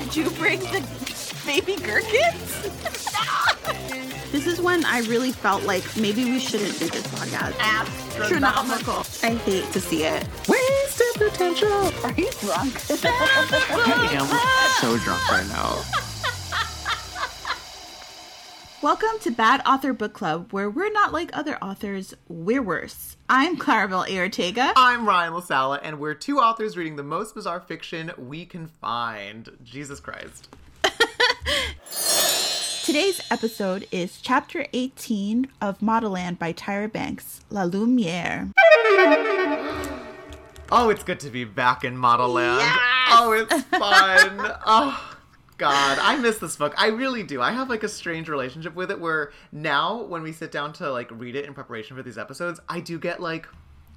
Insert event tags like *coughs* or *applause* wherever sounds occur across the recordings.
Did you bring the baby gherkins? *laughs* this is when I really felt like maybe we shouldn't do this podcast. Astronomical. I hate to see it. Wasted potential. Are you drunk? *laughs* I am so drunk right now. Welcome to Bad Author Book Club, where we're not like other authors, we're worse. I'm Claribel Ortega. I'm Ryan LaSala, and we're two authors reading the most bizarre fiction we can find. Jesus Christ. *laughs* Today's episode is Chapter 18 of Modelland by Tyra Banks, La Lumiere. *gasps* Oh, it's good to be back in Modelland. Oh, it's fun. *laughs* oh, God. I miss this book. I really do. I have like a strange relationship with it where now when we sit down to like read it in preparation for these episodes, I do get like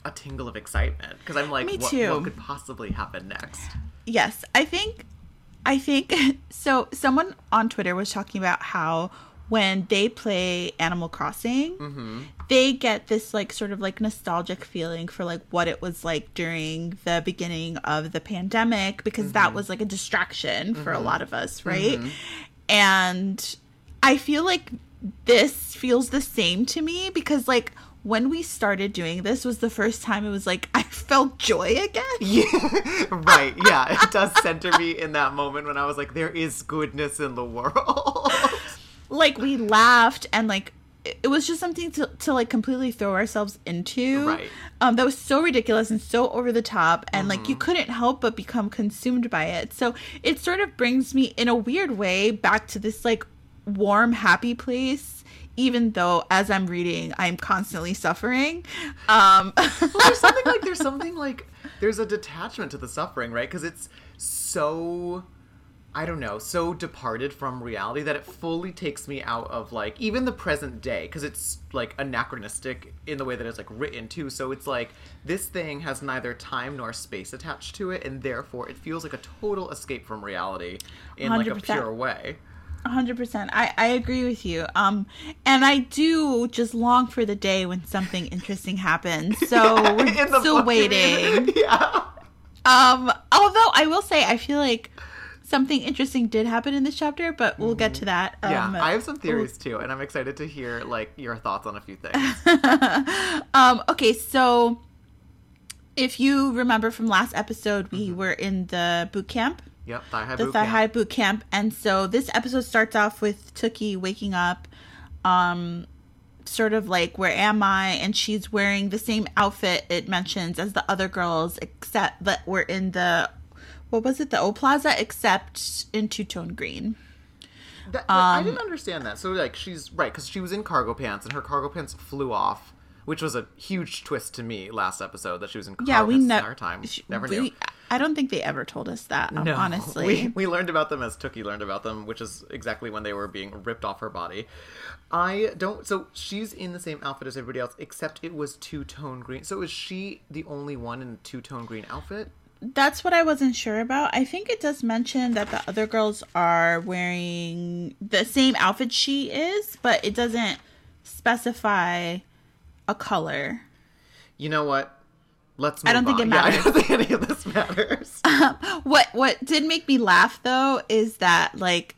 a tingle of excitement because I'm like, Me too. what could possibly happen next? Yes, I think I think *laughs* so someone on Twitter was talking about how when they play Animal Crossing, mm-hmm. They get this like sort of like nostalgic feeling for like what it was like during the beginning of the pandemic because that mm-hmm. was like a distraction for a mm-hmm. lot of us, right? Mm-hmm. And I feel like this feels the same to me because like when we started doing this was the first time it was like *laughs* I felt joy again. *laughs* Yeah, right. Yeah, it does center me in that moment when I was like, there is goodness in the world. *laughs* like we laughed and like it was just something to, to like completely throw ourselves into Right. um that was so ridiculous and so over the top and like you couldn't help but become consumed by it so it sort of brings me in a weird way back to this like warm happy place even though as i'm reading i'm constantly suffering um well, there's something like there's *laughs* something like there's a detachment to the suffering, right? Because it's so I don't know, so departed from reality that it fully takes me out of like even the present day because it's like anachronistic in the way that it's like written too. So it's like this thing has neither time nor space attached to it, and therefore it feels like a total escape from reality in like a pure way. hundred percent. I I agree with you. Um, and I do just long for the day when something interesting happens. *laughs* So we're still book, you mean? waiting. *laughs* yeah. Um, although I will say, I feel like something interesting did happen in this chapter, but we'll get to that. Um, Yeah, I have some theories too, and I'm excited to hear like your thoughts on a few things. *laughs* um, okay, so if you remember from last episode, we were in the boot camp. Yep, Thigh High the Boot Thigh Camp. High Boot Camp. And so this episode starts off with Tookie waking up, um, sort of like, Where am I? And she's wearing the same outfit it mentions as the other girls, except that we're in the, what was it, the O Plaza, except in two tone green. That, I didn't understand that. So like she's right because she was in cargo pants and her cargo pants flew off, which was a huge twist to me last episode that she was in cargo Yeah, we pants ne- entire time. sh- Never we- knew. I don't think they ever told us that, um, No, honestly. we, we learned about them as Tookie learned about them, which is exactly when they were being ripped off her body. I don't. So she's in the same outfit as everybody else, except it was two tone green. So is she the only one in two tone green outfit? That's what I wasn't sure about. I think it does mention that the other girls are wearing the same outfit she is, but it doesn't specify a color. You know what? Let's. I don't move think it matters. *laughs* Yeah, I don't think any of this matters. *laughs* What what did make me laugh though is that like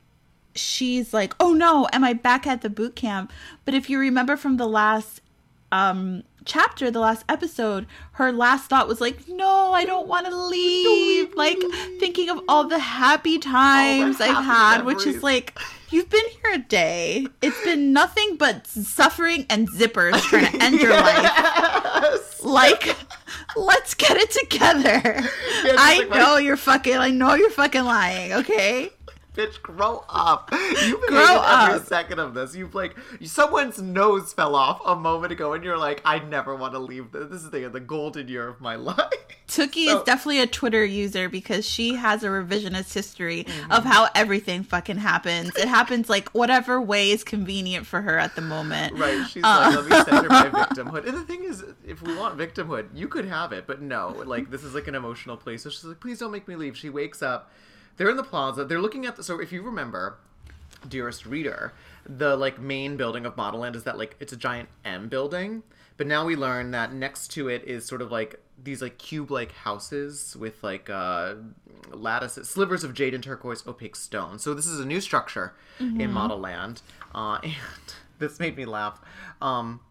she's like, "Oh no, am I back at the boot camp?" But if you remember from the last um chapter, the last episode, her last thought was like, "No, I don't want to leave." Like thinking of all the happy times I've happy had, which is like, you've been here a day. It's been nothing but suffering and zippers trying to end your *laughs* life. Like, let's get it together. just I like, know you're fucking. I know you're fucking lying. Okay. Bitch, grow up. *laughs* You've Grow every up. second of this. You've like someone's nose fell off a moment ago, and you're like, I never want to leave. This, this is the the golden year of my *laughs* life. Tookie So- is definitely a Twitter user because she has a revisionist history Mm-hmm. of how everything fucking happens. It happens like whatever way is convenient for her at the moment. Right? She's Uh. like, let me center my *laughs* victimhood. And the thing is, if we want victimhood, you could have it, but no. Like this is like an emotional place. So she's like, please don't make me leave. She wakes up. They're in the plaza. They're looking at the. So if you remember, dearest reader, the like main building of Modelland is that like it's a giant M building. But now we learn that next to it is sort of like these like cube-like houses with like uh lattices, slivers of jade and turquoise opaque stone. So this is a new structure in Model Land, uh, *laughs* and this made me laugh. Um,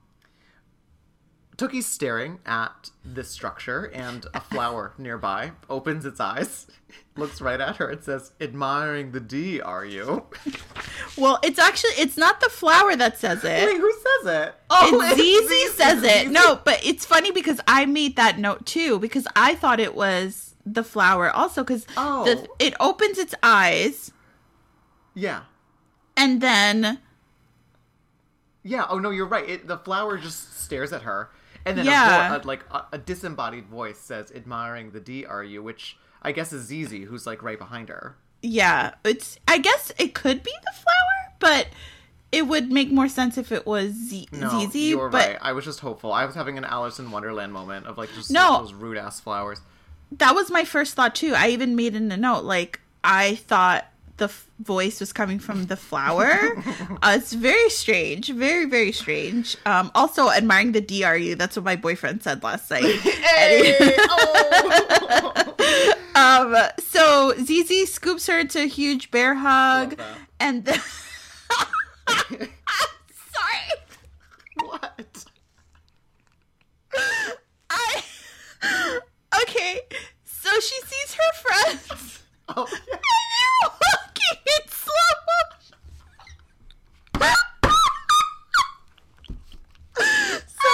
Tookie's staring at this structure, and a flower *laughs* nearby opens its eyes, *laughs* looks right at her, and says, "Admiring the D, are you?" *laughs* Well, it's actually it's not the flower that says it. Wait, who says it? Oh, oh, it's Zizi says it. Zizi. No, but it's funny because I made that note too because I thought it was the flower also because Oh. the, it opens its eyes Yeah. and then Yeah. Oh no, you're right. It, the flower just stares at her, and then Yeah. a, a, like a, a disembodied voice says, "Admiring the D, are you?" Which I guess is Zizi, who's like right behind her. yeah, it's I guess it could be the flower, but it would make more sense if it was Z- No, Zizi. you were but right. I was just hopeful. I was having an Alice in Wonderland moment of like just No. those rude ass flowers. that was my first thought too. I even made in a note like I thought the f- voice was coming from the flower. *laughs* uh, it's very strange, very very strange. Um, also admiring the DRU. That's what my boyfriend said last night. *laughs* *laughs* um, so ZZ scoops her into a huge bear hug, and then sorry. what? I okay. So she sees her friends. Oh, yeah. And they're walking in slow motion. so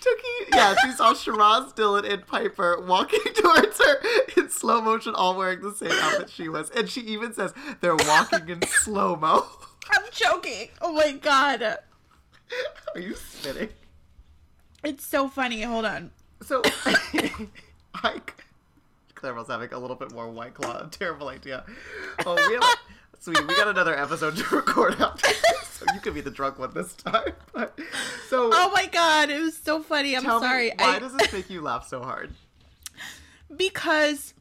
Tookie, yeah, she saw Shiraz, Dylan, and Piper walking *laughs* towards her in slow motion, all wearing the same outfit she was. And she even says they're walking in slow mo. *laughs* I'm choking. Oh my god. Are you spitting? It's so funny. Hold on. So, *laughs* I. Claribel's having a little bit more White Claw. *laughs* Terrible idea. Oh, we have. *laughs* Sweetie, we got another episode to record after this, *laughs* so you could be the drunk one this time. But, so, Oh my god, it was so funny. I'm sorry. me, why I, does this make you laugh so hard? because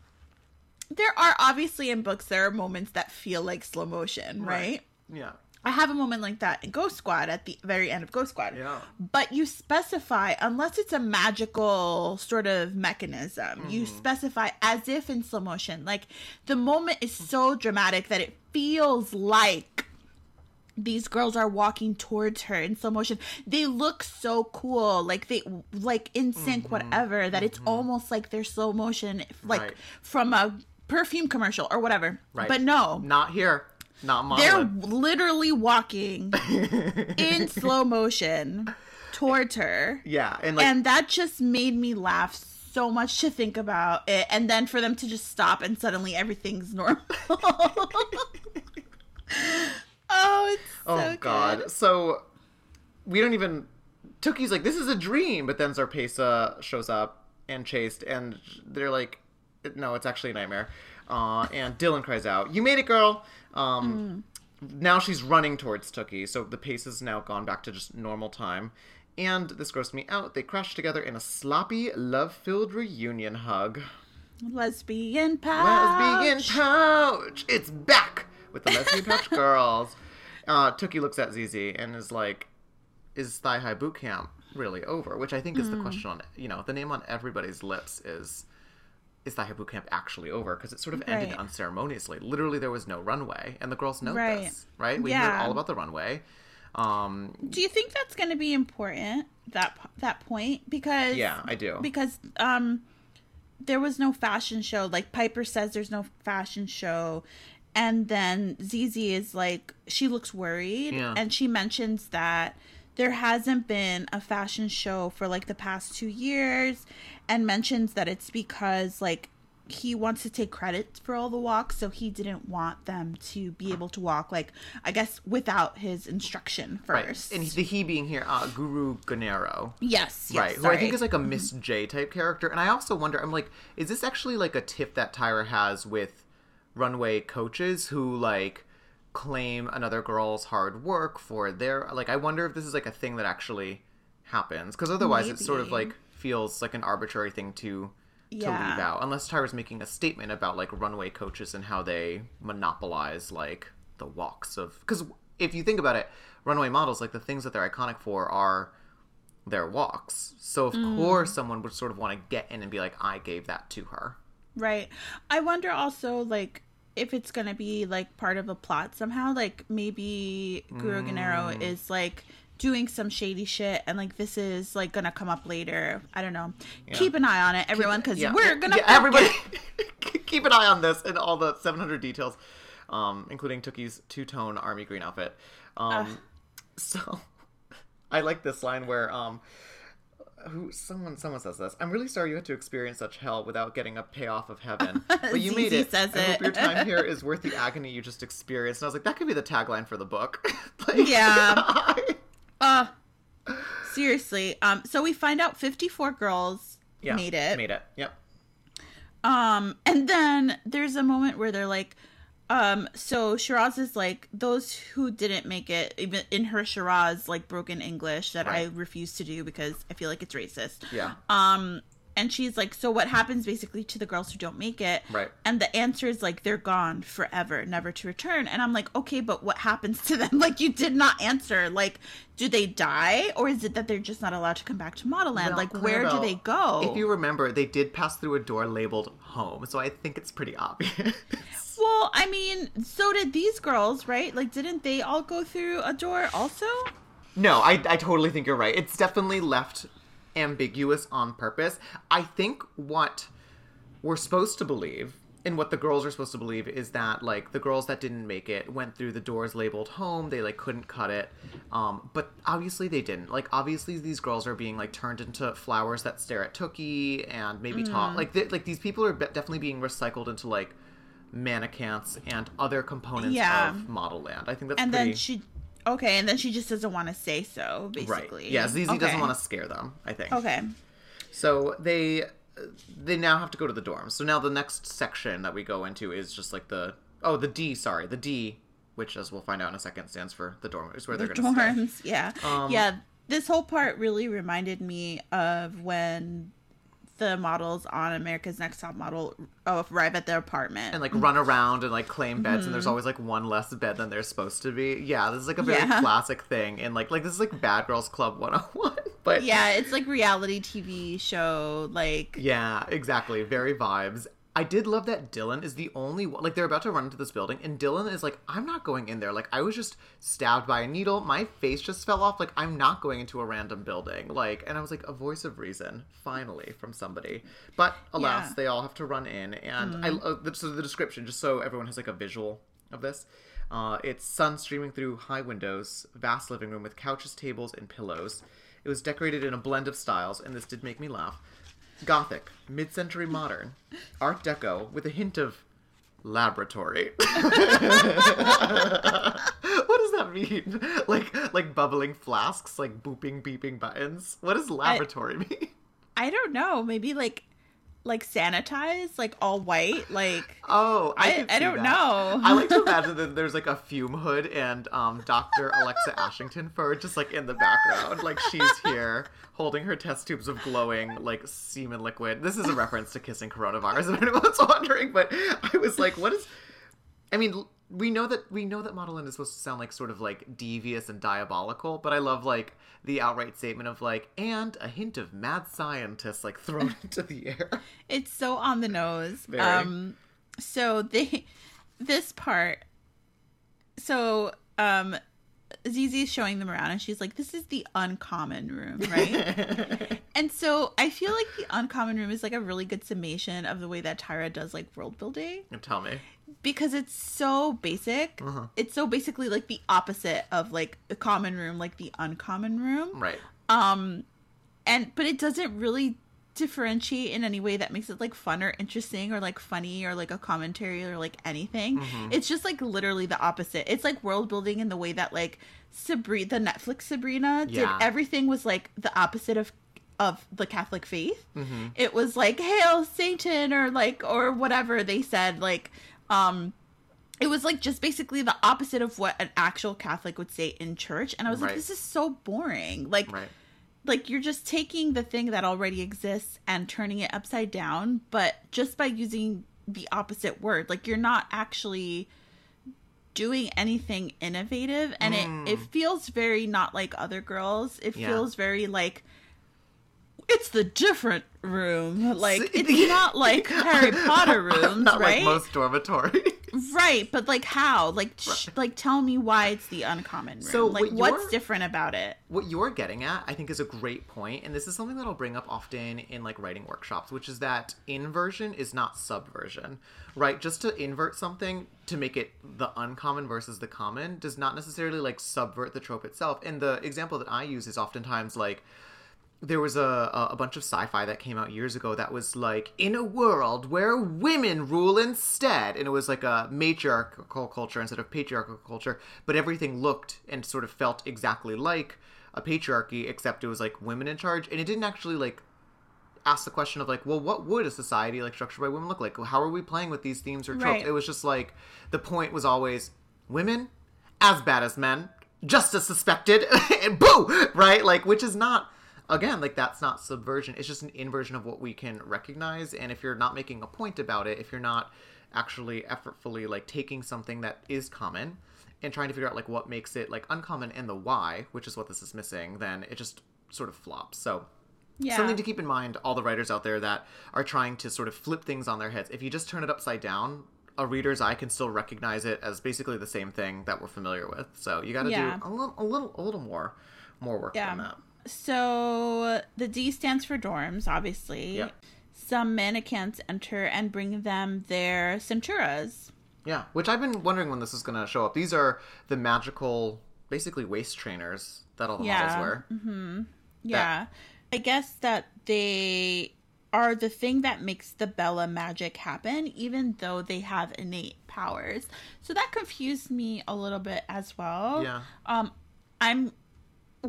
there are obviously in books there are moments that feel like slow motion, right? Yeah. I have a moment like that in Ghost Squad at the very end of Ghost Squad. Yeah. But you specify, unless it's a magical sort of mechanism, you Mm-hmm. specify as if in slow motion. Like the moment is so dramatic that it feels like these girls are walking towards her in slow motion. They look so cool, like they like in sync, Mm-hmm. whatever. That it's almost like they're slow motion, like Right. from a perfume commercial or whatever. Right. But no, Not here. Not they're literally walking *laughs* in slow motion towards her. Yeah, and like and that just made me laugh so much to think about it. And then for them to just stop and suddenly everything's normal. *laughs* oh, it's Oh so god. good. So we don't even Tookie's like, this is a dream, but then Zarpesa shows up and chased and they're like no, it's actually a nightmare. Uh, and Dylan cries out, You made it, girl. Um now she's running towards Tookie, so the pace has now gone back to just normal time. And this grossed me out. They crash together in a sloppy, love-filled reunion hug. Lesbian pouch. Lesbian pouch. It's back with the lesbian pouch girls. *laughs* Uh, Tookie looks at ZZ and is like, "Is Thigh High Boot Camp really over?" Which I think is the question on you know the name on everybody's lips is. Is the Boot Camp actually over? Because it sort of ended Right. unceremoniously. Literally, there was no runway, and the girls know Right. this, right? We Yeah. all about the runway. Um, Do you think that's going to be important that that point because Yeah, I do. because um there was no fashion show like Piper says there's no fashion show and then Zizi is like she looks worried Yeah. and she mentions that there hasn't been a fashion show for like the past 2 years and mentions that it's because like he wants to take credit for all the walks so he didn't want them to be able to walk like i guess without his instruction right. first And the he being here, uh, Guru Ganero. Yes, yes. right. Who I think is like a Miss J type character. And I also wonder, I'm like, is this actually like a tip that Tyra has with runway coaches who like claim another girl's hard work for their like I wonder if this is like a thing that actually happens because otherwise it sort of like feels like an arbitrary thing to to Yeah. leave out unless Tyra's making a statement about like runway coaches and how they monopolize like the walks of because if you think about it runway models like the things that they're iconic for are their walks so of Mm. course someone would sort of want to get in and be like I gave that to her Right. I wonder also like if it's gonna be like part of a plot somehow. Like maybe Guru Mm. Gennaro is like doing some shady shit and like this is like gonna come up later. I don't know. Keep an eye on it, everyone, because Yeah. we're gonna yeah, everybody *laughs* keep an eye on this and all the 700 details um including Tookie's two-tone army green outfit um so *laughs* i like this line where um who someone someone says this. I'm really sorry you had to experience such hell without getting a payoff of heaven *laughs* but you made it. says i hope your time here *laughs* is worth the agony you just experienced. And i was like that could be the tagline for the book. *laughs* Like, Yeah. Uh seriously. Um so we find out fifty four girls yeah made it. made it. Yep. Um, and then there's a moment where they're like, um, so Shiraz is like, those who didn't make it, even in her Shiraz, like broken English that I refuse to do because I feel like it's racist. yeah Um, and she's like, so what happens basically to the girls who don't make it? Right. And the answer is like, they're gone forever, never to return. And I'm like, okay, but what happens to them? *laughs* Like, you did not answer. Like, do they die? Or is it that they're just not allowed to come back to Modelland? Well, like, where do they go? If you remember, they did pass through a door labeled home, so I think it's pretty obvious. Well, I mean, so did these girls, right? Like, didn't they all go through a door also? no, I, I totally think you're right. It's definitely left ambiguous on purpose. I think what we're supposed to believe and what the girls are supposed to believe is that like the girls that didn't make it went through the doors labeled home they like couldn't cut it um but obviously they didn't like obviously these girls are being like turned into flowers that stare at Tookie and maybe talk like they, like these people are be- definitely being recycled into like mannequins and other components Yeah. of Modelland i think that's And pretty then she, okay, and then she just doesn't want to say so, basically. right yeah ZZ okay. doesn't want to scare them i think Okay. So they they now have to go to the dorms. So now the next section that we go into is just like the oh the D sorry the D, which as we'll find out in a second stands for the dorm is where The they're going to stay. Um, dorms, yeah, yeah. This whole part really reminded me of when the models on America's Next Top Model uh, arrive at their apartment. And like run around and like claim beds, and there's always like one less bed than there's supposed to be. Yeah, this is like a very Mm-hmm. Yeah. *laughs* classic thing, and like like this is like Bad Girls Club 101. *laughs* But yeah, it's like reality TV show, like Yeah, exactly. Very vibes. I did love that Dylan is the only one. Like, they're about to run into this building, and Dylan is like, I'm not going in there. Like, I was just stabbed by a needle. My face just fell off. Like, I'm not going into a random building. Like, and I was like, a voice of reason, finally, from somebody. But alas, Yeah. they all have to run in. And I, uh, so the description, just so everyone has like a visual of this. Uh, it's sun streaming through high windows, vast living room with couches, tables, and pillows. It was decorated in a blend of styles, and this did make me laugh. Gothic, mid century modern, Art Deco with a hint of laboratory. *laughs* what does that mean? Like like bubbling flasks, like booping beeping buttons? What does laboratory mean? I don't know, maybe like like sanitized, like all white, like *laughs* Oh, I, I- I don't that. know. I like to *laughs* imagine that there's like a fume hood and um, Dr. Alexa Ashington fur just like in the background, like she's here holding her test tubes of glowing like semen liquid. This is a reference to kissing coronavirus, if anyone's *laughs* wondering. But I was like, what is? I mean, we know that we know that Modelland is supposed to sound like sort of like devious and diabolical, but I love like the outright statement of like and a hint of mad scientist like thrown *laughs* into the air. it's so on the nose. Very. Um so they this part so um Zizi's showing them around and she's like, This is the uncommon room, right? *laughs* and so I feel like the uncommon room is like a really good summation of the way that Tyra does like world building Tell me. Because it's so basic. Uh-huh. It's so basically like the opposite of like the common room, like the uncommon room. Right. Um and but it doesn't really differentiate in any way that makes it like fun or interesting or like funny or like a commentary or like anything. Mm-hmm. It's just like literally the opposite. It's like world building in the way that like Sabrina, the Netflix Sabrina, did Yeah. everything was like the opposite of of the Catholic faith. Mm-hmm. It was like hail Satan or like or whatever they said like um it was like just basically the opposite of what an actual Catholic would say in church and I was like this is so boring. Like Right. like you're just taking the thing that already exists and turning it upside down but just by using the opposite word like you're not actually doing anything innovative and it it feels very not like other girls it Mm. Yeah. feels very like it's the different room like it's not *laughs* like harry potter *laughs* rooms Not right like most dormitories. right but like how like sh- like tell me why it's the uncommon room So like what what's different about it what you're getting at, I think, is a great point, and this is something that I'll bring up often in like writing workshops, which is that inversion is not subversion, right? Just to invert something to make it the uncommon versus the common does not necessarily like subvert the trope itself. And the example that I use is oftentimes like there was a, a bunch of sci-fi that came out years ago that was like in a world where women rule instead and it was like a matriarchal culture instead of patriarchal culture but everything looked and sort of felt exactly like a patriarchy except it was like women in charge and it didn't actually like ask the question of like well what would a society like structured by women look like? How are we playing with these themes or tropes? Right. it was just like the point was always women as bad as men just as suspected *laughs* and boo right? Like which is not again like that's not subversion it's just an inversion of what we can recognize and if you're not making a point about it if you're not actually effortfully like taking something that is common and trying to figure out like what makes it like uncommon and the why which is what this is missing then it just sort of flops. So yeah. something to keep in mind all the writers out there that are trying to sort of flip things on their heads. If you just turn it upside down a reader's eye can still recognize it as basically the same thing that we're familiar with. So you got to Yeah. do a little a little a little more more work Yeah. on that So the D stands for dorms, obviously. Yep. Some mannequins enter and bring them their centuras. yeah which i've been wondering when this is going to show up these are the magical basically waist trainers that all the Yeah. models wear Yeah. I guess that they are the thing that makes the Bella magic happen, even though they have innate powers. So that confused me a little bit as well. Yeah. Um, I'm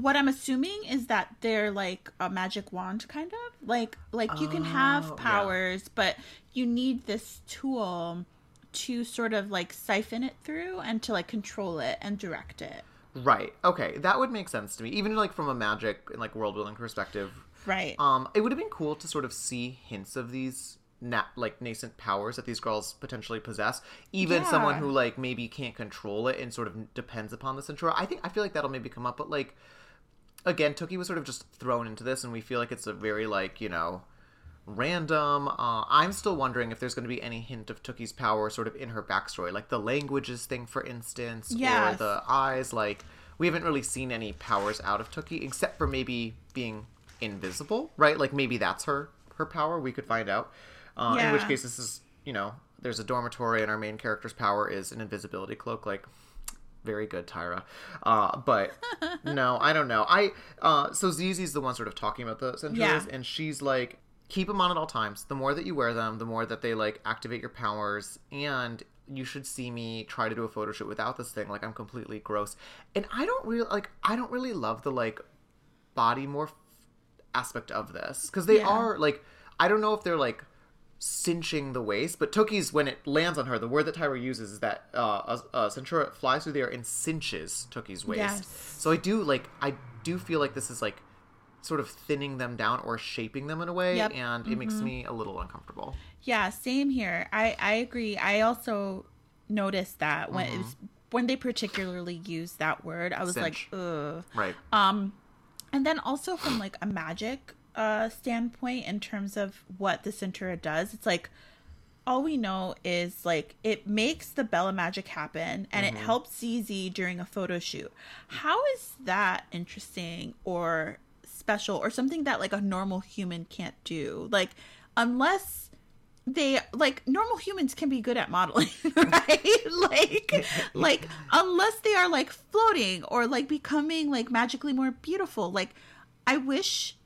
what I'm assuming is that they're like a magic wand kind of. Like like you can Oh, have yeah. powers but you need this tool to sort of like siphon it through and to like control it and direct it. Right. Okay. That would make sense to me even like from a magic and like world building perspective. Right. Um, it would have been cool to sort of see hints of these na- like nascent powers that these girls potentially possess. Even someone who like maybe can't control it and sort of depends upon the Centura. I think I feel like that'll maybe come up, but like again, Tookie was sort of just thrown into this, and we feel like it's a very like you know random. Uh, I'm still wondering if there's going to be any hint of Tookie's power sort of in her backstory, like the languages thing, for instance, or the eyes. Like we haven't really seen any powers out of Tookie except for maybe being invisible, right? Like maybe that's her her power. We could find out. Uh, In which case, this is you know, there's a dormitory, and our main character's power is an invisibility cloak. Like very good tyra. Uh but *laughs* no i don't know. I uh so zizi's the one sort of talking about the Centuras Yeah. and she's like keep them on at all times. The more that you wear them the more that they like activate your powers and you should see me try to do a photo shoot without this thing. Like i'm completely gross. And i don't really like i don't really love the like body morph aspect of this because they Yeah. are like i don't know if they're like cinching the waist, but Tookie's when it lands on her, the word that Tyra uses is that uh, a, a Centura flies through the air and cinches Tookie's waist. Yes. So I do like I do feel like this is like sort of thinning them down or shaping them in a way, Yep. Mm-hmm. and it makes me a little uncomfortable. Yeah, same here. I I agree. I also noticed that when it was, when they particularly used that word, I was Cinch. like, ugh. Right. Um, and then also from like a magic uh standpoint in terms of what the Centura does, it's like all we know is like it makes the Bella magic happen and Mm-hmm. it helps ZZ during a photo shoot. How is that interesting or special or something that like a normal human can't do? Like unless they like normal humans can be good at modeling, *laughs* right? *laughs* like like unless they are like floating or like becoming like magically more beautiful. Like I wish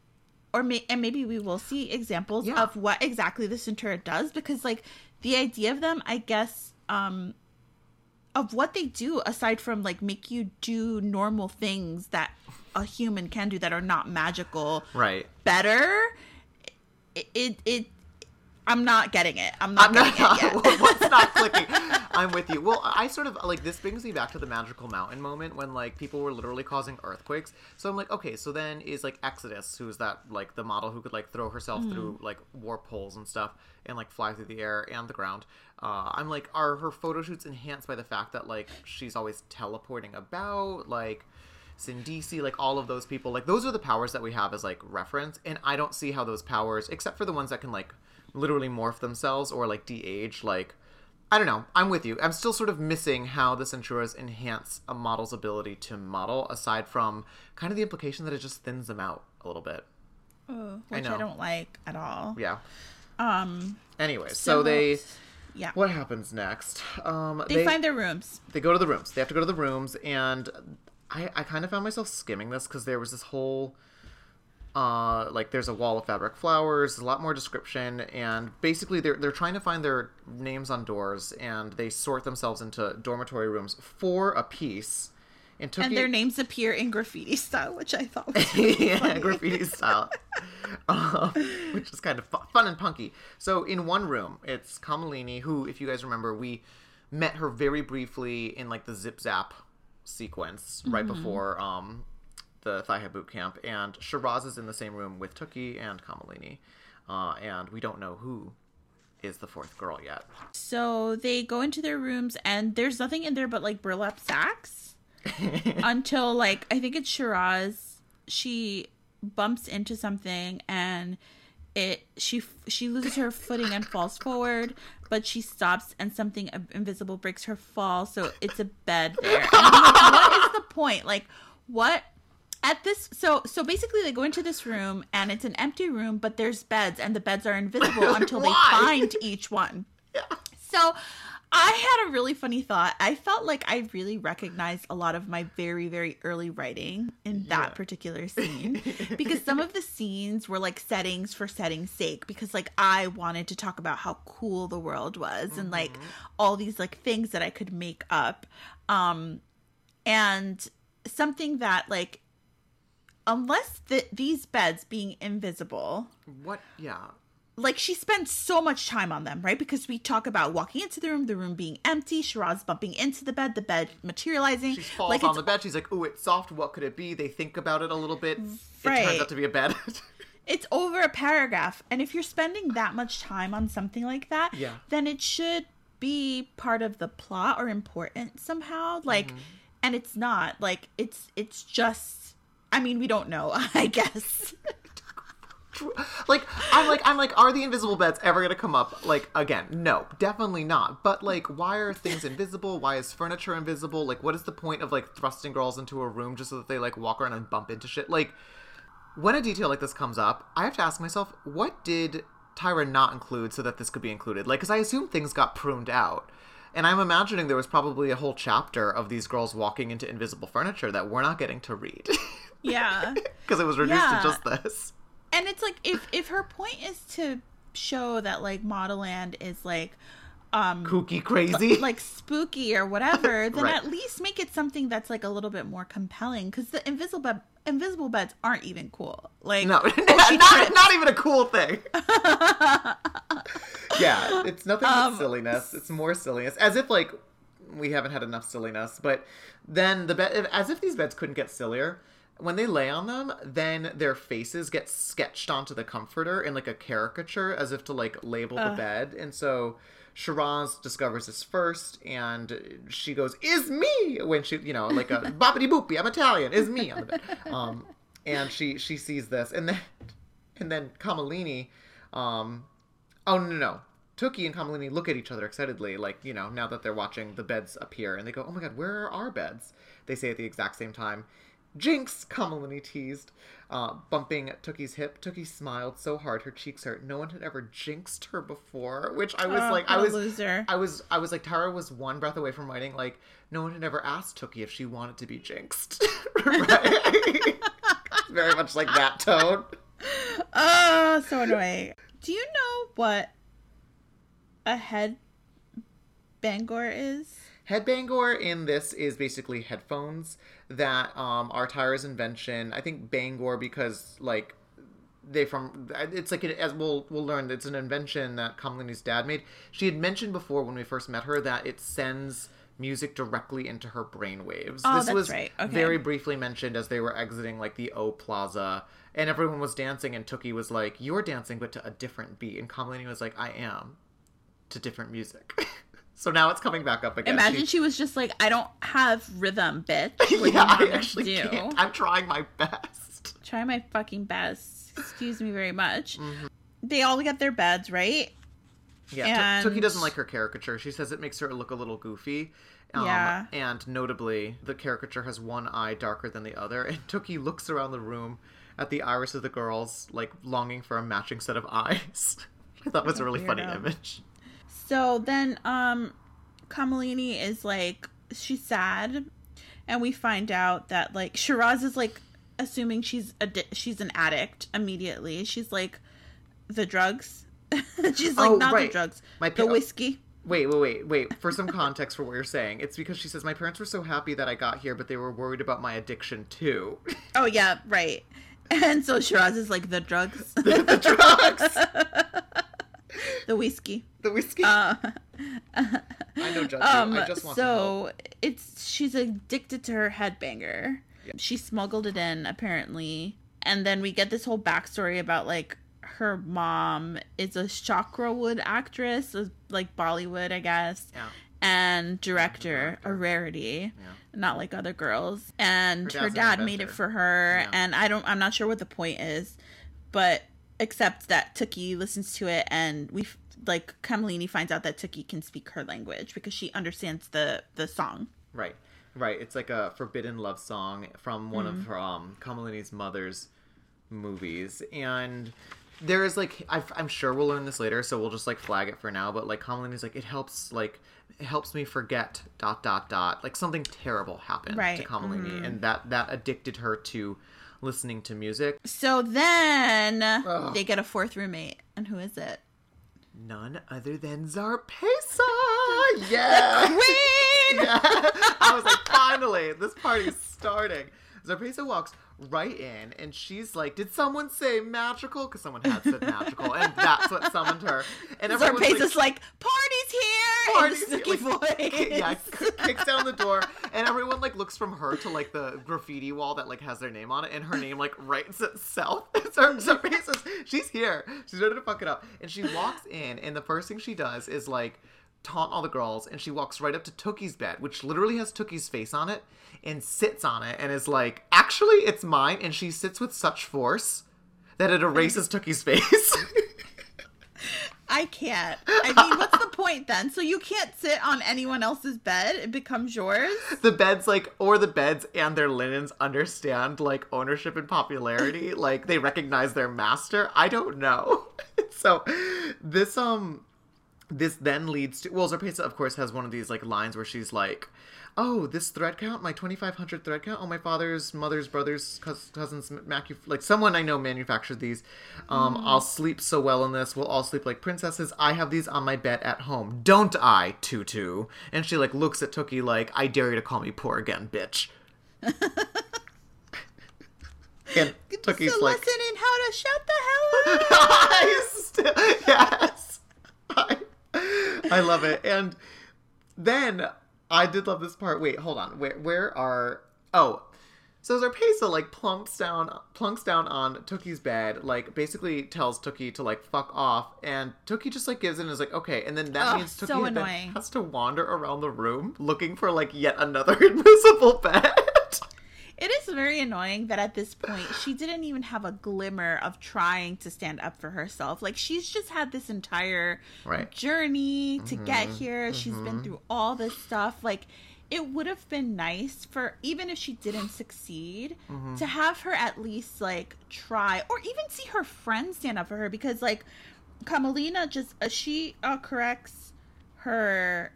or may- and maybe we will see examples Yeah. of what exactly the Centura does because like the idea of them I guess um of what they do aside from like make you do normal things that a human can do that are not magical Right. better it it, it I'm not getting it. I'm not I'm getting not, it yet. *laughs* what's not *laughs* clicking? I'm with you. Well, I sort of like this brings me back to the magical mountain moment when like people were literally causing earthquakes. So I'm like, okay, so then is like Exodus, who's that like the model who could like throw herself through like warp holes and stuff and like fly through the air and the ground. Uh, I'm like, are her photo shoots enhanced by the fact that like she's always teleporting about, like? Sindisi, like all of those people, like those are the powers that we have as like reference, and I don't see how those powers, except for the ones that can like literally morph themselves or like de-age, like I don't know. I'm with you. I'm still sort of missing how the Centuras enhance a model's ability to model, aside from kind of the implication that it just thins them out a little bit. which I, know. don't like at all. Yeah. Um Anyway, so, they. yeah. What happens next? Um, They, find their rooms. they go to the rooms. They have to go to the rooms, and I, I kind of found myself skimming this because there was this whole, uh, like there's a wall of fabric flowers, a lot more description, and basically they're they're trying to find their names on doors, and they sort themselves into dormitory rooms four a piece. And, Tookie, And their names appear in graffiti style, which I thought was *laughs* yeah, graffiti style, uh, *laughs* which is kind of fu- fun and punky. So in one room, it's Kamalini, who, if you guys remember, we met her very briefly in like the zip zap sequence right before um, the High boot camp, and Shiraz is in the same room with Tookie and Kamalini, uh, and we don't know who is the fourth girl yet. So they go into their rooms and there's nothing in there but like burlap sacks *laughs* until like I think it's Shiraz. She bumps into something and it she she loses her footing and falls forward, but she stops and something invisible breaks her fall. So it's a bed there. And I'm like, what is the point? Like what? At this, so so basically, they go into this room and it's an empty room, but there's beds, and the beds are invisible *laughs* until they find each one. So I had a really funny thought. I felt like I really recognized a lot of my very, very early writing in that particular scene *laughs* because some of the scenes were like settings for setting's sake because like I wanted to talk about how cool the world was and like all these like things that I could make up. Um and something that like unless the, these beds being invisible What? Yeah. like she spends so much time on them, right? Because we talk about walking into the room, the room being empty, Shiraz bumping into the bed, the bed materializing. She falls like on the bed. She's like, "Ooh, it's soft. What could it be?" They think about it a little bit. It turns out to be a bed. *laughs* it's over a paragraph, and if you're spending that much time on something like that, Yeah. then it should be part of the plot or important somehow. Like, Mm-hmm. and it's not. Like, it's it's just. I mean, we don't know. *laughs* I guess. like I'm like I'm like, are the invisible beds ever gonna come up? Like again, no, definitely not. But like, why are things invisible? Why is furniture invisible? Like, what is the point of like thrusting girls into a room just so that they like walk around and bump into shit? Like, when a detail like this comes up, I have to ask myself, what did Tyra not include so that this could be included? Like, because I assume things got pruned out. And I'm imagining there was probably a whole chapter of these girls walking into invisible furniture that we're not getting to read *laughs* yeah. because it was reduced Yeah. to just this. and it's like if if her point is to show that like Modelland is like um Kooky crazy. *laughs* like spooky or whatever, *laughs* then Right. at least make it something that's like a little bit more compelling because the invisible bed invisible beds aren't even cool. Like No, *laughs* oh, not, not even a cool thing. yeah, it's nothing but Um, silliness. It's more silliness. As if, like, we haven't had enough silliness. But then, the bed, as if these beds couldn't get sillier. When they lay on them, then their faces get sketched onto the comforter in like a caricature, as if to like label the bed. And so Shiraz discovers this first, and she goes, "Is me?" when she, you know, like a *laughs* boppity boopy, I'm Italian, is me on the bed. Um, and she she sees this, and then and then Kamalini, um, oh no no. Tookie and Kamalini look at each other excitedly, like, you know, now that they're watching the beds appear, and they go, oh my god, where are our beds? They say at the exact same time. Jinx, Kamalini teased, uh, bumping Tookie's hip. Tookie smiled so hard her cheeks hurt. No one had ever jinxed her before, which I was Oh, like, I was, loser. I was, I was like, Tyra was one breath away from writing like, no one had ever asked Tookie if she wanted to be jinxed. *laughs* *laughs* Very much like that tone. Oh, so annoying. Do you know what a head bangor is? Headbangor in this is basically headphones that um, are Tyra's invention. I think Bangor because like they from it's like as we'll we'll learn it's an invention that Kamalini's dad made. She had mentioned before when we first met her that it sends music directly into her brain waves. Oh, this that's was right. Okay. very briefly mentioned as they were exiting like the O Plaza and everyone was dancing and Tookie was like, You're dancing but to a different beat and Kamalini was like, I am to different music. *laughs* so now it's coming back up again. Imagine She- she was just like, I don't have rhythm, bitch. *laughs* What yeah, I actually do? can't. I'm trying my best. Try my fucking best. Excuse me very much. Mm-hmm. They all get their beds, right? Yeah, And- Tookie doesn't like her caricature. She says it makes her look a little goofy. Um, Yeah. And notably, the caricature has one eye darker than the other, and Tookie looks around the room at the iris of the girls, like longing for a matching set of *laughs* eyes. I thought was a really funny image. So then, um, Kamalini is like, she's sad, and we find out that like Shiraz is like assuming she's a she's an addict immediately. She's like, the drugs. *laughs* she's like, Oh, not right. the drugs, My the whiskey. Wait, wait, wait, wait. For some context for what you're saying, it's because she says my parents were so happy that I got here, but they were worried about my addiction too. *laughs* Oh yeah, right. And so Shiraz is like the drugs, *laughs* the drugs, *laughs* the whiskey. the whiskey. Uh, I know, Judge. um, I just want so it's she's addicted to her headbanger. She smuggled it in apparently, and then we get this whole backstory about like her mom is a Chakrawood actress, like Bollywood, I guess, Yeah. and director, a rarity, not like other girls. And Her her, dad made it for her, Yeah. and I don't, I'm not sure what the point is, but except that Tookie listens to it, and we like Kamalini finds out that Tookie can speak her language because she understands the the song. Right, right. It's like a forbidden love song from one Mm-hmm. of her, um, Kamalini's mother's movies, and there is like i I'm sure we'll learn this later, so we'll just like flag it for now. But like Kamalini's like it helps like it helps me forget dot dot dot like something terrible happened to Right, Mm-hmm. Kamalini, and that that addicted her to listening to music. So then they get a fourth roommate, and who is it? None other than Zarpesa. Yeah. Queen. Yeah. *laughs* I was like, finally, this party's starting. Zarpesa walks right in, and she's like, "Did someone say magical?" Because someone had said magical, and *laughs* that's what summoned her. And everyone's Zarpesa's like, "Party's here!" Party's in here, like, voice. yeah, kicks down the door, and everyone like looks from her to like the graffiti wall that like has their name on it, and her name like writes itself. *laughs* So Zarpesa's she's here, she's ready to fuck it up, and she walks in, and the first thing she does is like taunt all the girls, and she walks right up to Tookie's bed, which literally has Tookie's face on it, and sits on it, and is like, "Actually, it's mine," and she sits with such force that it erases Tookie's face. *laughs* I can't. I mean, what's the point then? So you can't sit on anyone else's bed; it becomes yours. the beds like or the beds and their linens understand like ownership and popularity *laughs* like they recognize their master i don't know *laughs* so this um this then leads to well Zarpesa of course has one of these like lines where she's like oh this thread count my 2500 thread count? Oh my father's mother's brother's cousins macu- like someone i know manufactured these. Um i'll sleep so well in this. We'll all sleep like princesses. I have these on my bed at home. Don't i tutu? And she like looks at Tookie like i dare you to call me poor again bitch. *laughs* And It's a like lesson in how to shout the hell out. *laughs* I yes. I, I love it. And then I did love this part. Wait, hold on. Where where are oh so Zarpesa like plunks down plunks down on Tookie's bed, like basically tells Tookie to like fuck off, and Tookie just like gives in and is like, okay, and then that Ugh, means Tookie so has to wander around the room looking for like yet another *laughs* invisible bed. It is very annoying that at this point she didn't even have a glimmer of trying to stand up for herself. Like she's just had this entire Right. journey to get here. She's been through all this stuff. Like it would have been nice for even if she didn't succeed to have her at least like try or even see her friends stand up for her because like Kamalina just uh, she uh, corrects her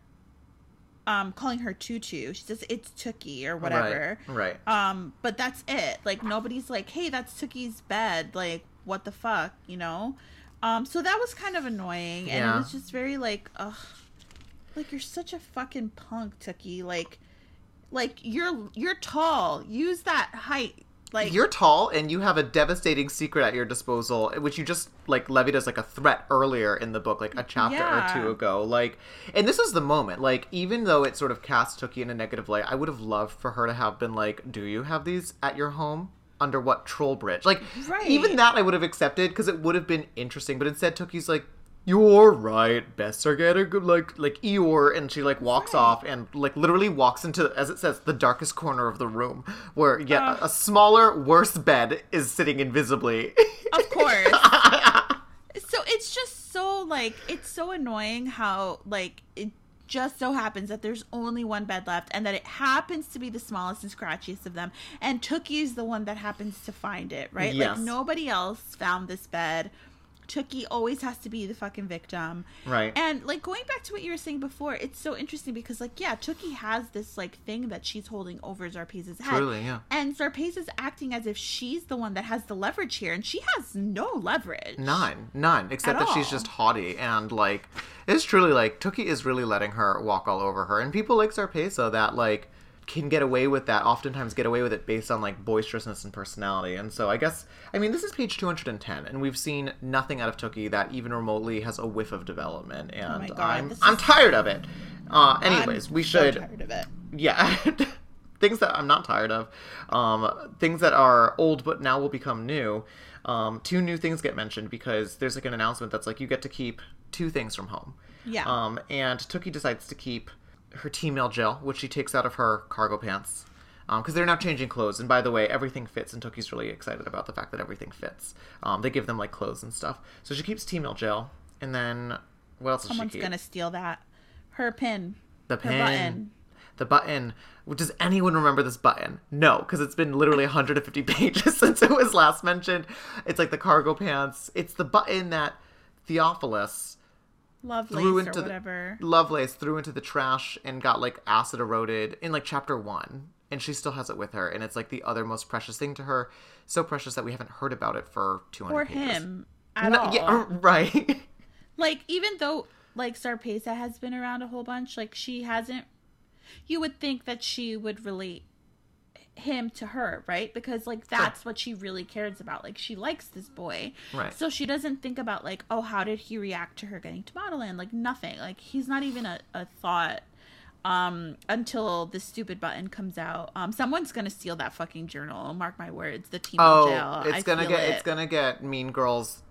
um calling her tutu she says it's Tookie or whatever. Right. um but that's it. Like nobody's like hey that's Tookie's bed. Like what the fuck you know? Um so that was kind of annoying. And Yeah. it was just very like ugh. Like you're such a fucking punk Tookie. Like like you're you're tall. Use that height like You're tall and you have a devastating secret at your disposal, which you just like levied as like a threat earlier in the book, like a chapter Yeah. or two ago. Like, and this is the moment. Like, even though it sort of cast Tookie in a negative light, I would have loved for her to have been like, "Do you have these at your home?" Under what troll bridge? Like, Right. even that I would have accepted because it would have been interesting. But instead, Tookie's like, "You're right. Best are getting good." Like, like Eeyore, and she like walks off and like literally walks into, as it says, the darkest corner of the room, where yet a, a smaller, worse bed is sitting invisibly. of *laughs* course *laughs* so it's just so like it's so annoying how like it just so happens that there's only one bed left and that it happens to be the smallest and scratchiest of them and Tookie is the one that happens to find it right Yes. like nobody else found this bed Tookie always has to be the fucking victim Right. and like going back to what you were saying before it's so interesting because like yeah Tookie has this like thing that she's holding over Zarpessa's head Truly, yeah. and Zarpessa is acting as if she's the one that has the leverage here, and she has no leverage. None, none, except At that she's just haughty and like it's truly like Tookie is really letting her walk all over her, and people like Zarpessa that like can get away with that. Oftentimes, get away with it based on like boisterousness and personality. And so, I guess I mean this is page two hundred and ten, and we've seen nothing out of Tookie that even remotely has a whiff of development. And Oh God, I'm I'm is- tired of it. Uh, anyways, I'm we so should tired of it. yeah *laughs* things that i'm not tired of um things that are old but now will become new um two new things get mentioned because there's like an announcement that's like you get to keep two things from home Yeah. um and tookie decides to keep her T-mail gel which she takes out of her cargo pants um because they're now changing clothes and by the way everything fits and tookie's really excited about the fact that everything fits um they give them like clothes and stuff so she keeps T-mail gel and then what else Someone's does she keep Someone's gonna steal that. Her pin. the pin. button. The button. Does anyone remember this button? No, because it's been literally 150 pages *laughs* since it was last mentioned. It's like the cargo pants. It's the button that Theophilus Lovelace threw or into whatever. the Lovelace threw into the trash and got like acid eroded in like chapter one. And she still has it with her, and it's like the other most precious thing to her. So precious that we haven't heard about it for 200 or pages. him at No, all. yeah, *laughs* right. Like even though like Zarpessa has been around a whole bunch, like she hasn't. You would think that she would relate him to her, right? Because like that's what she really cares about. Like she likes this boy, Right. So she doesn't think about like, oh, how did he react to her getting to Modelland? Like nothing. Like he's not even a, a thought um until the stupid button comes out um someone's gonna steal that fucking journal mark my words the team Oh, jail it's I gonna get it. it's gonna get Mean Girls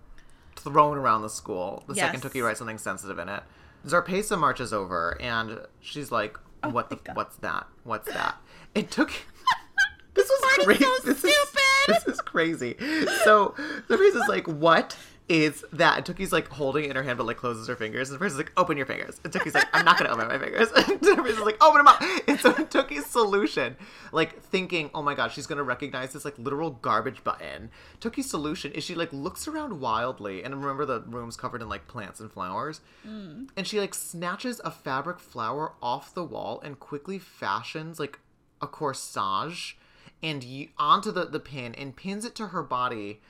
thrown around the school the second Yes. Tookie writes something sensitive in it. Zarpessa marches over and she's like, "What the? Oh my God. What's that? What's that?" It took. *laughs* This was is crazy. so this, is, stupid. this is crazy. So Zarpessa's like, "What is that?" And Tookie's like holding it in her hand, but like closes her fingers. And Zarpessa's like, "Open your fingers." And Tookie's like, "I'm not gonna open my fingers." *laughs* And Zarpessa's like, "Open them up." And so Tookie's solution, like thinking, "Oh my god, she's gonna recognize this like literal garbage button." Tookie's solution is she like looks around wildly, and remember the room's covered in like plants and flowers, and she like snatches a fabric flower off the wall and quickly fashions like a corsage and y- onto the, the pin and pins it to her body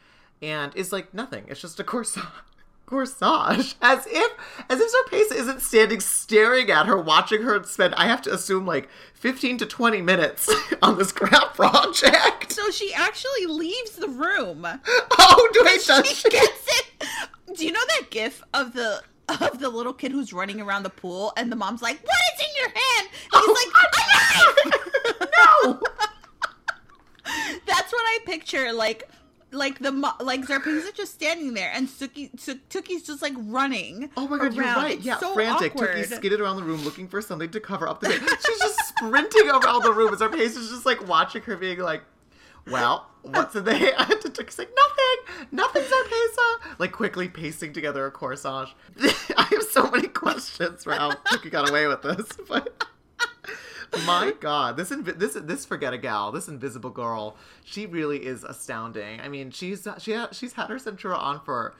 and is like nothing it's just a corsage *laughs* corsage as if as if Zarpessa isn't standing staring at her watching her spend i have to assume like 15 to 20 minutes *laughs* on this crap project so she actually leaves the room oh do i does she gets it. Do you know that gif of the of the little kid who's running around the pool and the mom's like, "What is in your hand?" And he's oh, like, "A knife." *laughs* no *laughs* That's what I picture. Like, like the mo- like Zarpessa just standing there and Suki Su- Tookie's just like running. Oh my god, you're right. It's yeah, so frantic. awkward. Tookie skidded around the room looking for something to cover up the. She's just sprinting around the room pace is just like watching her being like, well, what's in the hair? *laughs* Tookie's like, nothing, nothing, Zarpessa. Uh, like quickly pasting together a corsage. *laughs* I have so many questions for how Tookie got away with this, but. My God, this invi- this this forget a gal, this invisible girl, she really is astounding. I mean, she's she ha- she's had her Centura on for,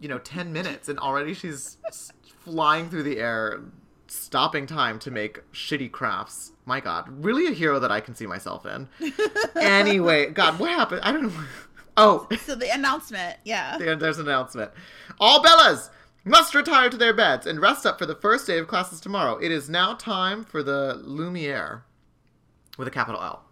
you know, ten minutes, and already she's flying through the air, stopping time to make shitty crafts. My God, really a hero that I can see myself in. *laughs* anyway, God, what happened? I don't know. Oh, So the announcement, yeah. there's an announcement. All Bellas must retire to their beds and rest up for the first day of classes tomorrow. It is now time for the Lumiere with a capital L.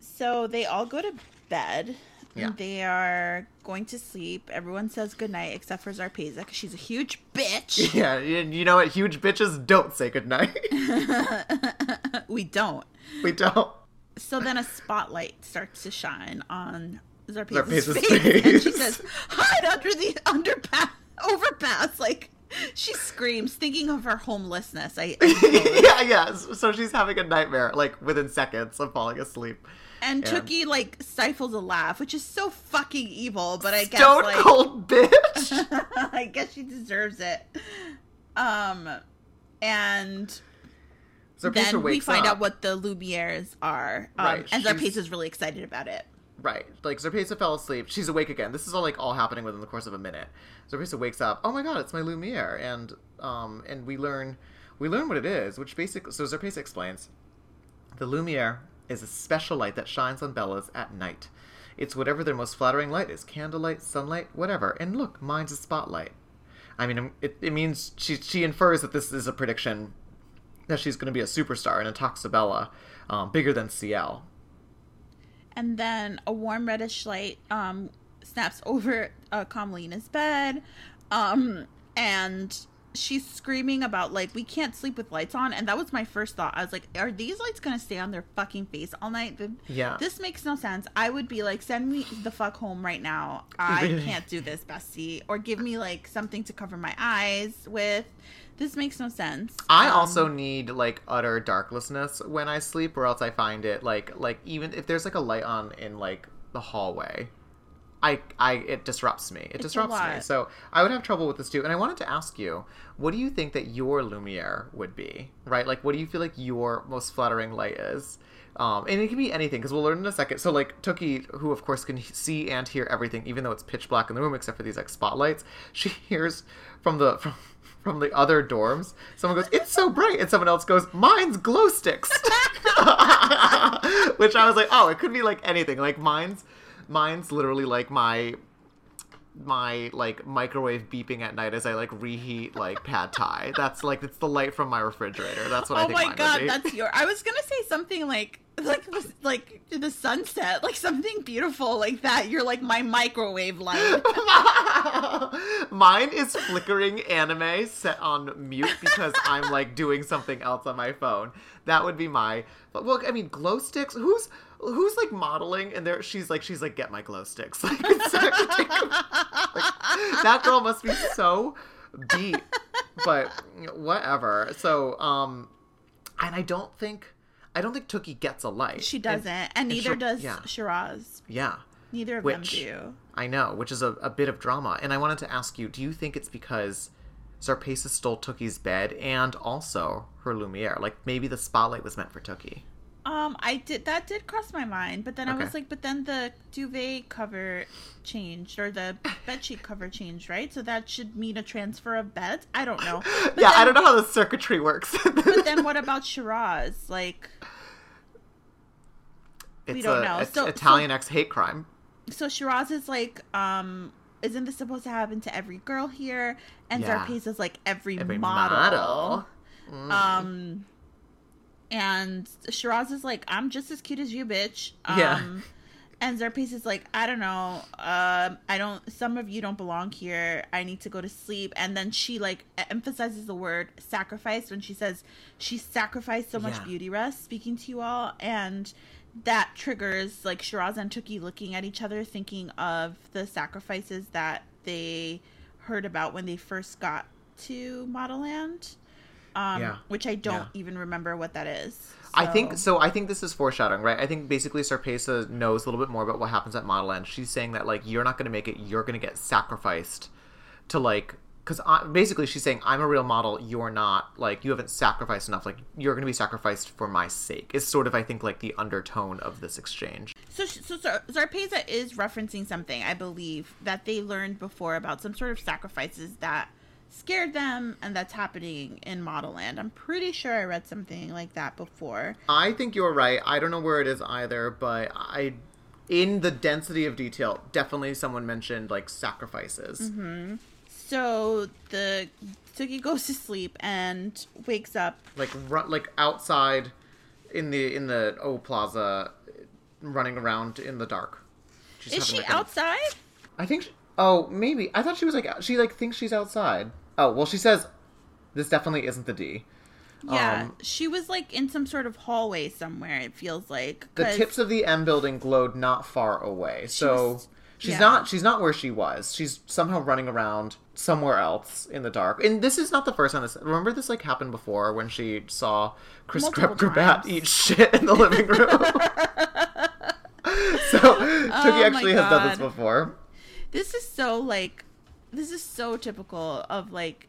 So they all go to bed. Yeah. And they are going to sleep. Everyone says goodnight except for Zarpessa because she's a huge bitch. *laughs* Yeah, you you know what? Huge bitches don't say goodnight. *laughs* we don't. we don't. So then a spotlight starts to shine on Zarpessa's, Zarpessa's face, and she says, "Hide under the underpass, *laughs* overpass!" Like she screams, thinking of her homelessness. I, I *laughs* yeah, yeah. So she's having a nightmare, like within seconds of falling asleep. and. Tookie like stifles a laugh, which is so fucking evil. But I guess Stone like cold *laughs* bitch. I guess she deserves it. Um, and Zarpessa then we find up. out what the Lumieres are. Um, Right, and Zarpessa's really excited about it. Right. Like Zarpessa fell asleep. She's awake again. This is all like all happening within the course of a minute. Zarpessa wakes up. Oh my god, it's my Lumiere, and um and we learn we learn what it is, which basically so Zarpessa explains. The Lumiere is a special light that shines on Bellas at night. It's whatever their most flattering light is candlelight, sunlight, whatever. And look, mine's a spotlight. I mean, it, it means she, she infers that this is a prediction that she's going to be a superstar and it talks to Bella, um, bigger than CL. And then a warm reddish light um, snaps over uh, Kamalina's bed. Um, and she's screaming about, like, we can't sleep with lights on. And that was my first thought. I was like, are these lights going to stay on their fucking face all night? Yeah. This makes no sense. I would be like, send me the fuck home right now. I can't do this, bestie. Or give me, like, something to cover my eyes with. This makes no sense. I Um, also need like utter darklessness when I sleep, or else I find it like like even if there's like a light on in like the hallway, I I it disrupts me. It It's disrupts me. So I would have trouble with this too. And I wanted to ask you, what do you think that your Lumiere would be? Right? Like, what do you feel like your most flattering light is? Um, and it can be anything because we'll learn in a second. So, like Tookie, who of course can see and hear everything, even though it's pitch black in the room except for these like spotlights, *laughs* she hears from the from, from the other dorms. Someone goes, "It's so bright," and someone else goes, "Mine's glow sticks," *laughs* *laughs* which I was like, "Oh, it could be like anything. Like mine's mine's literally like my." my like microwave beeping at night as I like reheat like pad thai. That's like it's the light from my refrigerator. That's what I Oh my god, that's your. I was gonna say something like like like the sunset, like something beautiful like that. You're like my microwave light. *laughs* Mine is flickering anime set on mute because I'm like doing something else on my phone. That would be my. But look, I mean, glow sticks. Who's who's like modeling and there? She's like she's like get my glow sticks. *laughs* Like, like, that girl must be so beat. But whatever. So um, and I don't think I don't think Tookie gets a light. She doesn't, and, and neither Shir- does yeah. Shiraz. Yeah. Neither of Which- them do. I know, which is a, a bit of drama. And I wanted to ask you, do you think it's because Zarpessa stole Tookie's bed and also her Lumiere? Like maybe the spotlight was meant for Tookie. Um, I did that did cross my mind, but then I was like, but then the duvet cover changed or the bedsheet cover changed, right? So that should mean a transfer of beds. I don't know. *laughs* But yeah, I don't know how the circuitry works. *laughs* But then what about Shiraz? Like, it's don't a, know. it's So- Italian ex hate crime. so Shiraz is like, um, isn't this supposed to happen to every girl here? And Yeah. Is like every, Every model. model. Um, and Shiraz is like, I'm just as cute as you, bitch. Um, Yeah. And Zarpessa is like, I don't know. Um, I don't. Some of you don't belong here. I need to go to sleep. And then she like emphasizes the word sacrifice when she says she sacrificed so much Yeah. beauty rest speaking to you all, and that triggers like Shiraz and Tookie looking at each other, thinking of the sacrifices that they heard about when they first got to Modelland. Um, Yeah. which I don't Yeah. even remember what that is. I think So- so. I think this is foreshadowing, right? I think basically Zarpessa knows a little bit more about what happens at Modelland. She's saying that like you're not going to make it. You're going to get sacrificed to like because basically she's saying I'm a real model. You're not. Like you haven't sacrificed enough. Like you're going to be sacrificed for my sake. Is sort of I think like the undertone of this exchange. So, so Zar- Zarpessa is referencing something I believe that they learned before about some sort of sacrifices that scared them, and that's happening in Modelland. I'm pretty sure I read something like that before. I think you're right. I don't know where it is either, but I. In the density of detail, definitely someone mentioned like sacrifices. Mm-hmm. So the Suki goes to sleep and wakes up. like run like outside in the in the O Plaza, running around in the dark. She's Is she like, outside? I think. She, oh, maybe. I thought she was like she like thinks she's outside. Oh well, she says this definitely isn't the D. Yeah, Um, she was like in some sort of hallway somewhere. It feels like The tips of the M building glowed not far away, so she's yeah. not she's not where she was. She's somehow running around somewhere else in the dark. And this is not the first time this. Remember this like happened before when she saw Chris times. eat shit in the living room. *laughs* *laughs* so Tookie Oh actually has done this before. This is so like this is so typical of like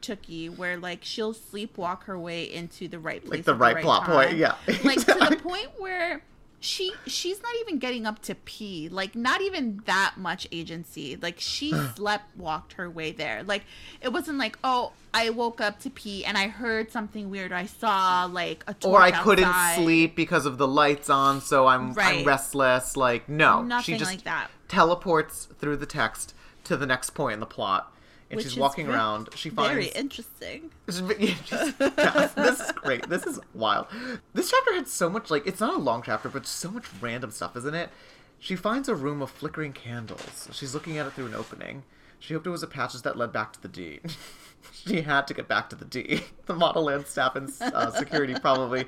Tookie where like she'll sleepwalk her way into the right place like the at right plot point, yeah, *laughs* like to the point where she she's not even getting up to pee. Like not even that much agency. Like she *sighs* slept walked her way there. Like it wasn't like oh i woke up to pee and i heard something weird. I saw like a Or I couldn't sleep because of the lights on, so I'm Right. I'm restless. Like no, she Nothing just like that. teleports through the text to the next point in the plot, and which she's walking ve- around. She finds very interesting *laughs* yes, this is great. This is wild. This chapter had so much like it's not a long chapter, but so much random stuff, isn't it? She finds a room of flickering candles. She's looking at it through an opening. She hoped it was a passage that led back to the D. *laughs* she had to get back to the D. *laughs* The Modelland staff and uh, security probably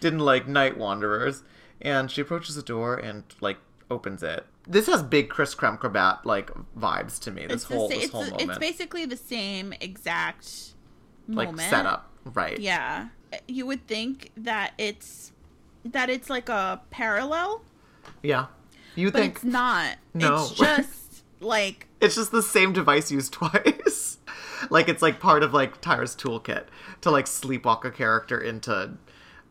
didn't like night wanderers. And she approaches the door and like opens it. This has big Chris Kremkrabat like vibes to me. This it's whole this whole moment, it's basically the same exact like moment setup, right? Yeah, you would think that it's that it's like a parallel, Yeah. You but think it's not. No. It's *laughs* just like it's just the same device used *laughs* twice. like it's like part of like Tyra's toolkit to like sleepwalk a character into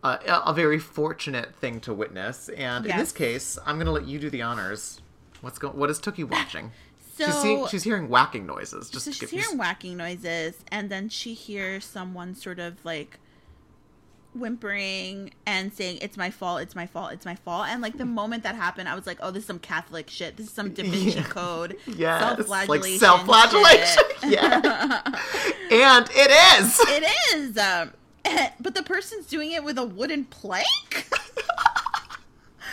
uh, a, a very fortunate thing to witness. And in this case, I'm gonna let you do the honors. What's going? What is Tookie *laughs* watching? so. she's, seeing, she's hearing whacking noises. Just so she's you- hearing whacking noises, and then she hears someone sort of like whimpering and saying it's my fault it's my fault it's my fault and like the *laughs* moment that happened i was like oh this is some catholic shit this is some da vinci Yeah. code *laughs* Yes, self-flagellation like self-flagellation. yeah, and it is. It is. Um, *coughs* but the person's doing it with a wooden plank?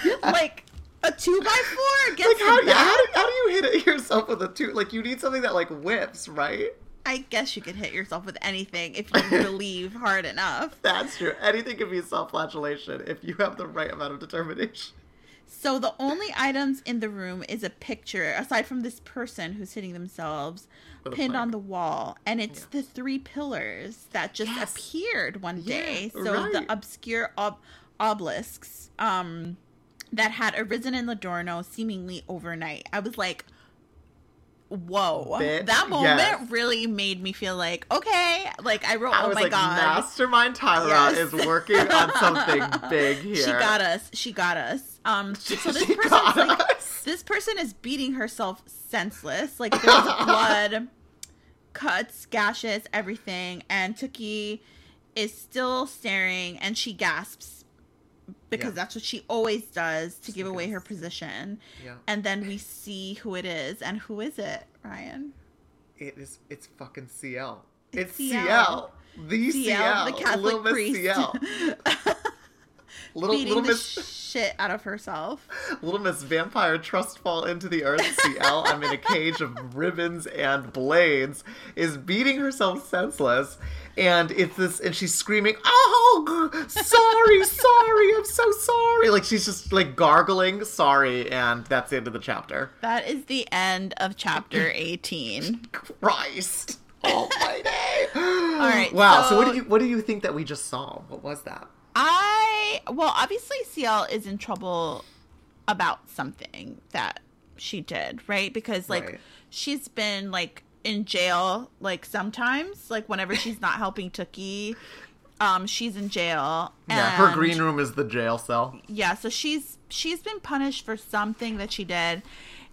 *laughs* like a two by four against Like how, yeah, how, do, how do you hit it yourself with a two? Like you need something that like whips, right? I guess you could hit yourself with anything if you *laughs* believe hard enough. That's true. Anything can be self-flagellation if you have the right amount of determination. So the only items in the room is a picture, aside from this person who's hitting themselves, pinned plank. on the wall, and it's the three pillars that just Yes. appeared one Yeah, day. So right. the obscure ob- obelisks um, that had arisen in Ladorno seemingly overnight. I was like, "Whoa!" That moment yes. really made me feel like, okay, like I wrote, I "Oh my like, god." Mastermind Tyra Yes. is working on something *laughs* big here. She got us. She got us. Um, *laughs* so this She person's got like, us. this person is beating herself senseless. Like there's *laughs* blood, cuts, gashes, everything, and Tookie is still staring, and she gasps because Yeah. that's what she always does to give away her position. Yeah. And then we see who it is, and who is it, Ryan? It is. It's fucking CL. It's, CL. CL. The CL, CL. the Catholic Little priest. CL. *laughs* Little Beating little the shit out of herself. *laughs* Little Miss Vampire Trust Fall into the Earth CL. I'm in a cage of ribbons and blades. Is beating herself senseless, and it's this, and she's screaming, "Oh, sorry, sorry, I'm so sorry!" Like she's just like gargling, sorry, and that's the end of the chapter. That is the end of chapter *laughs* 18. Christ. Almighty. All right. Wow. So, what did you what do you think that we just saw? What was that? I well, obviously CL is in trouble about something that she did, right? Because like Right. she's been like in jail like sometimes, like whenever she's not helping Tookie, um she's in jail. Yeah, her green room is the jail cell. Yeah, so she's she's been punished for something that she did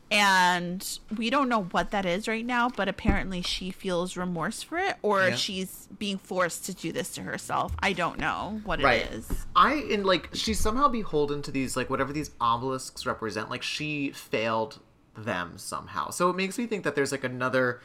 and we don't know what that is right now, but apparently she feels remorse for it or Yeah. she's being forced to do this to herself. I don't know what Right. it is. I in like she's somehow beholden to these like whatever these obelisks represent. Like she failed them somehow. So it makes me think that there's like another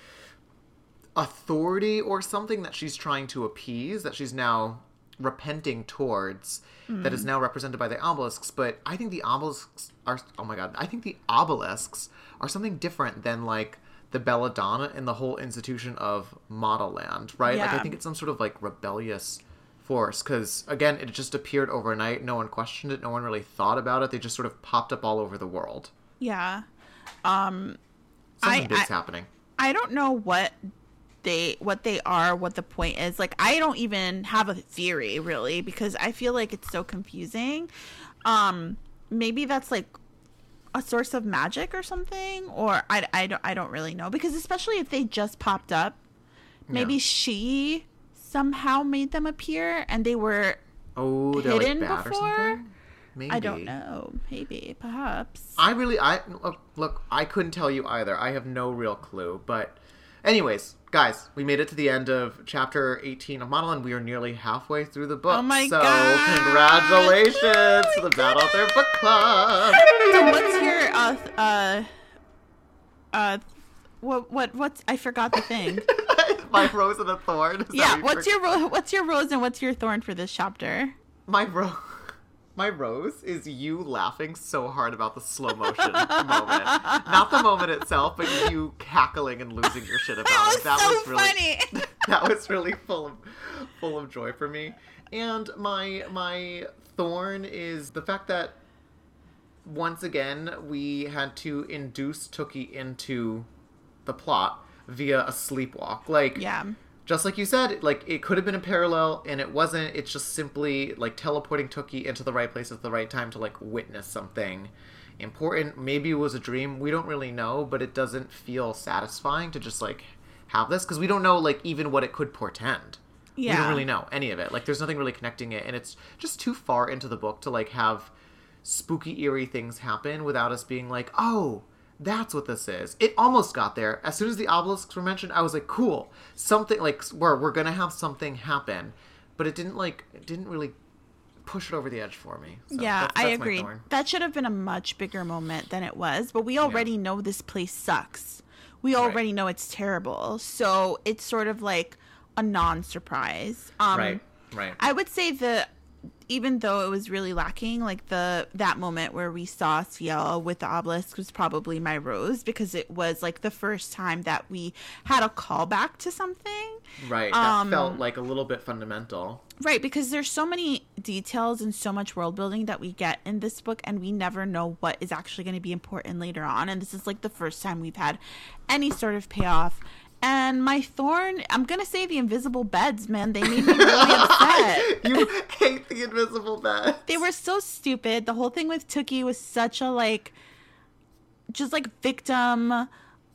authority or something that she's trying to appease that she's now repenting towards that is now represented by the obelisks but i think the obelisks are oh my god i think the obelisks are something different than like the belladonna and the whole institution of Modelland right? Like i think it's some sort of like rebellious force because again it just appeared overnight no one questioned it no one really thought about it they just sort of popped up all over the world. Yeah. Um something I- big's I- happening. I don't know what they what they are, what the point is. Like I don't even have a theory really because I feel like it's so confusing. Um maybe that's like a source of magic or something or I, I don't I don't really know because especially if they just popped up maybe Yeah. she somehow made them appear and they were oh like hidden or before? maybe I don't know maybe perhaps I really, I look, look, I couldn't tell you either. I have no real clue. But, anyways, guys, we made it to the end of chapter 18 of Model, and we are nearly halfway through the book. Oh my so, God. congratulations Oh to the Bad Author Book Club. so what's your uh th- uh uh what what what's I forgot the thing. *laughs* my rose and a thorn. Is yeah, what's your ro- what's your rose and what's your thorn for this chapter? my rose? My rose is you laughing so hard about the slow motion moment. Not the moment itself, but you cackling and losing your shit about That it. That was so really funny. *laughs* that was really full of full of joy for me. And my my thorn is the fact that once again we had to induce Tookie into the plot via a sleepwalk. Like Yeah. Just like you said, like it could have been a parallel and it wasn't. It's just simply like teleporting Tookie into the right place at the right time to like witness something important. Maybe it was a dream. We don't really know, but it doesn't feel satisfying to just like have this because we don't know like even what it could portend. Yeah. We don't really know any of it. Like there's nothing really connecting it and it's just too far into the book to like have spooky eerie things happen without us being like, "Oh, that's what this is." It almost got there. As soon as the obelisks were mentioned, I was like, "Cool. Something like where we're going to have something happen." But it didn't like it didn't really push it over the edge for me. So yeah, that's- I that's my agree. That should have been a much bigger moment than it was, but we already know this place sucks. We already know it's terrible. So it's sort of like a non-surprise. Um Right. Right. I would say the even though it was really lacking, like the that moment where we saw Ciel with the obelisk was probably my rose because it was like the first time that we had a callback to something. right. That um, felt like a little bit fundamental. Right, because there's so many details and so much world building that we get in this book, and we never know what is actually going to be important later on. And this is like the first time we've had any sort of payoff. And my thorn, I'm gonna say the invisible beds, man. They made me *laughs* really upset. *laughs* you hate the invisible beds They were so stupid. The whole thing with Tookie was such a like, just like victim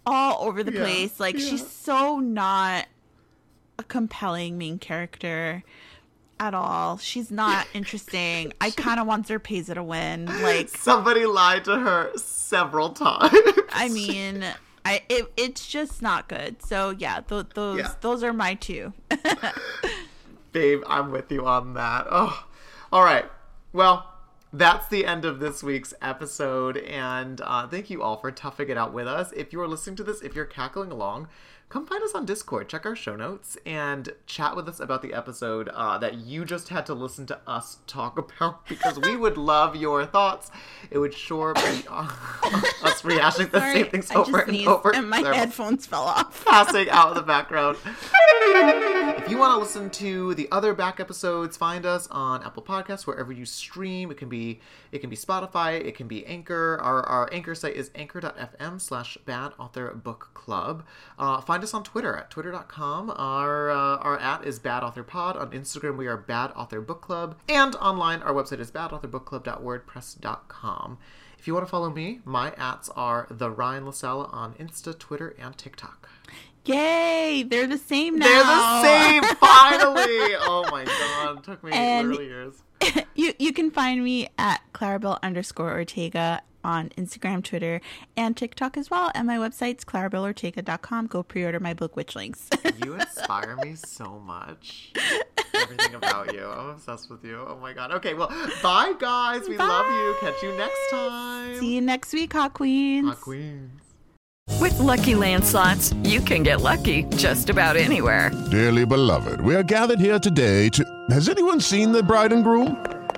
all over the Yeah, place. Like yeah. she's so not a compelling main character at all. She's not *laughs* interesting. I kind of want Zarpessa to win. Like, Somebody lied to her several times. I mean, I it, it's just not good. So yeah, th- those Yeah. those are my two. *laughs* Babe, I'm with you on that. Oh, all right. Well, that's the end of this week's episode, and uh, thank you all for toughing it out with us. If you are listening to this, if you're cackling along, come find us on Discord. Check our show notes and chat with us about the episode uh, that you just had to listen to us talk *laughs* about because we would love your thoughts. It would sure be *laughs* *laughs* us rehashing the same things over and sneezed over. and my headphones fell off. *laughs* passing out in the background. if you want to listen to the other back episodes, find us on Apple Podcasts wherever you stream. It can be it can be Spotify, it can be Anchor. Our our Anchor site is anchor.fm slash bad author book club. Uh, find find us on Twitter at twitter.com. Our uh, our at is Bad Author Pod. On Instagram, we are Bad Author Book Club. And online, our website is badauthorbookclub.wordpress.com. If you want to follow me, my ats are the Ryan LaSala on Insta, Twitter, and TikTok. Yay! They're the same now. They're the same, *laughs* finally! Oh my god, it took me And- literally years. *laughs* you you can find me at Claribel underscore Ortega on Instagram, Twitter, and TikTok as well. And my website's claribelortega.com. Go pre-order my book, Witchlings. *laughs* You inspire me so much. Everything about you. I'm obsessed with you. Oh my god. Okay, well, bye guys. We love you. Catch you next time. See you next week, Hot Queens. Hot Queens. With Lucky Land slots, you can get lucky just about anywhere. Dearly beloved, we are gathered here today to. Has anyone seen the bride and groom?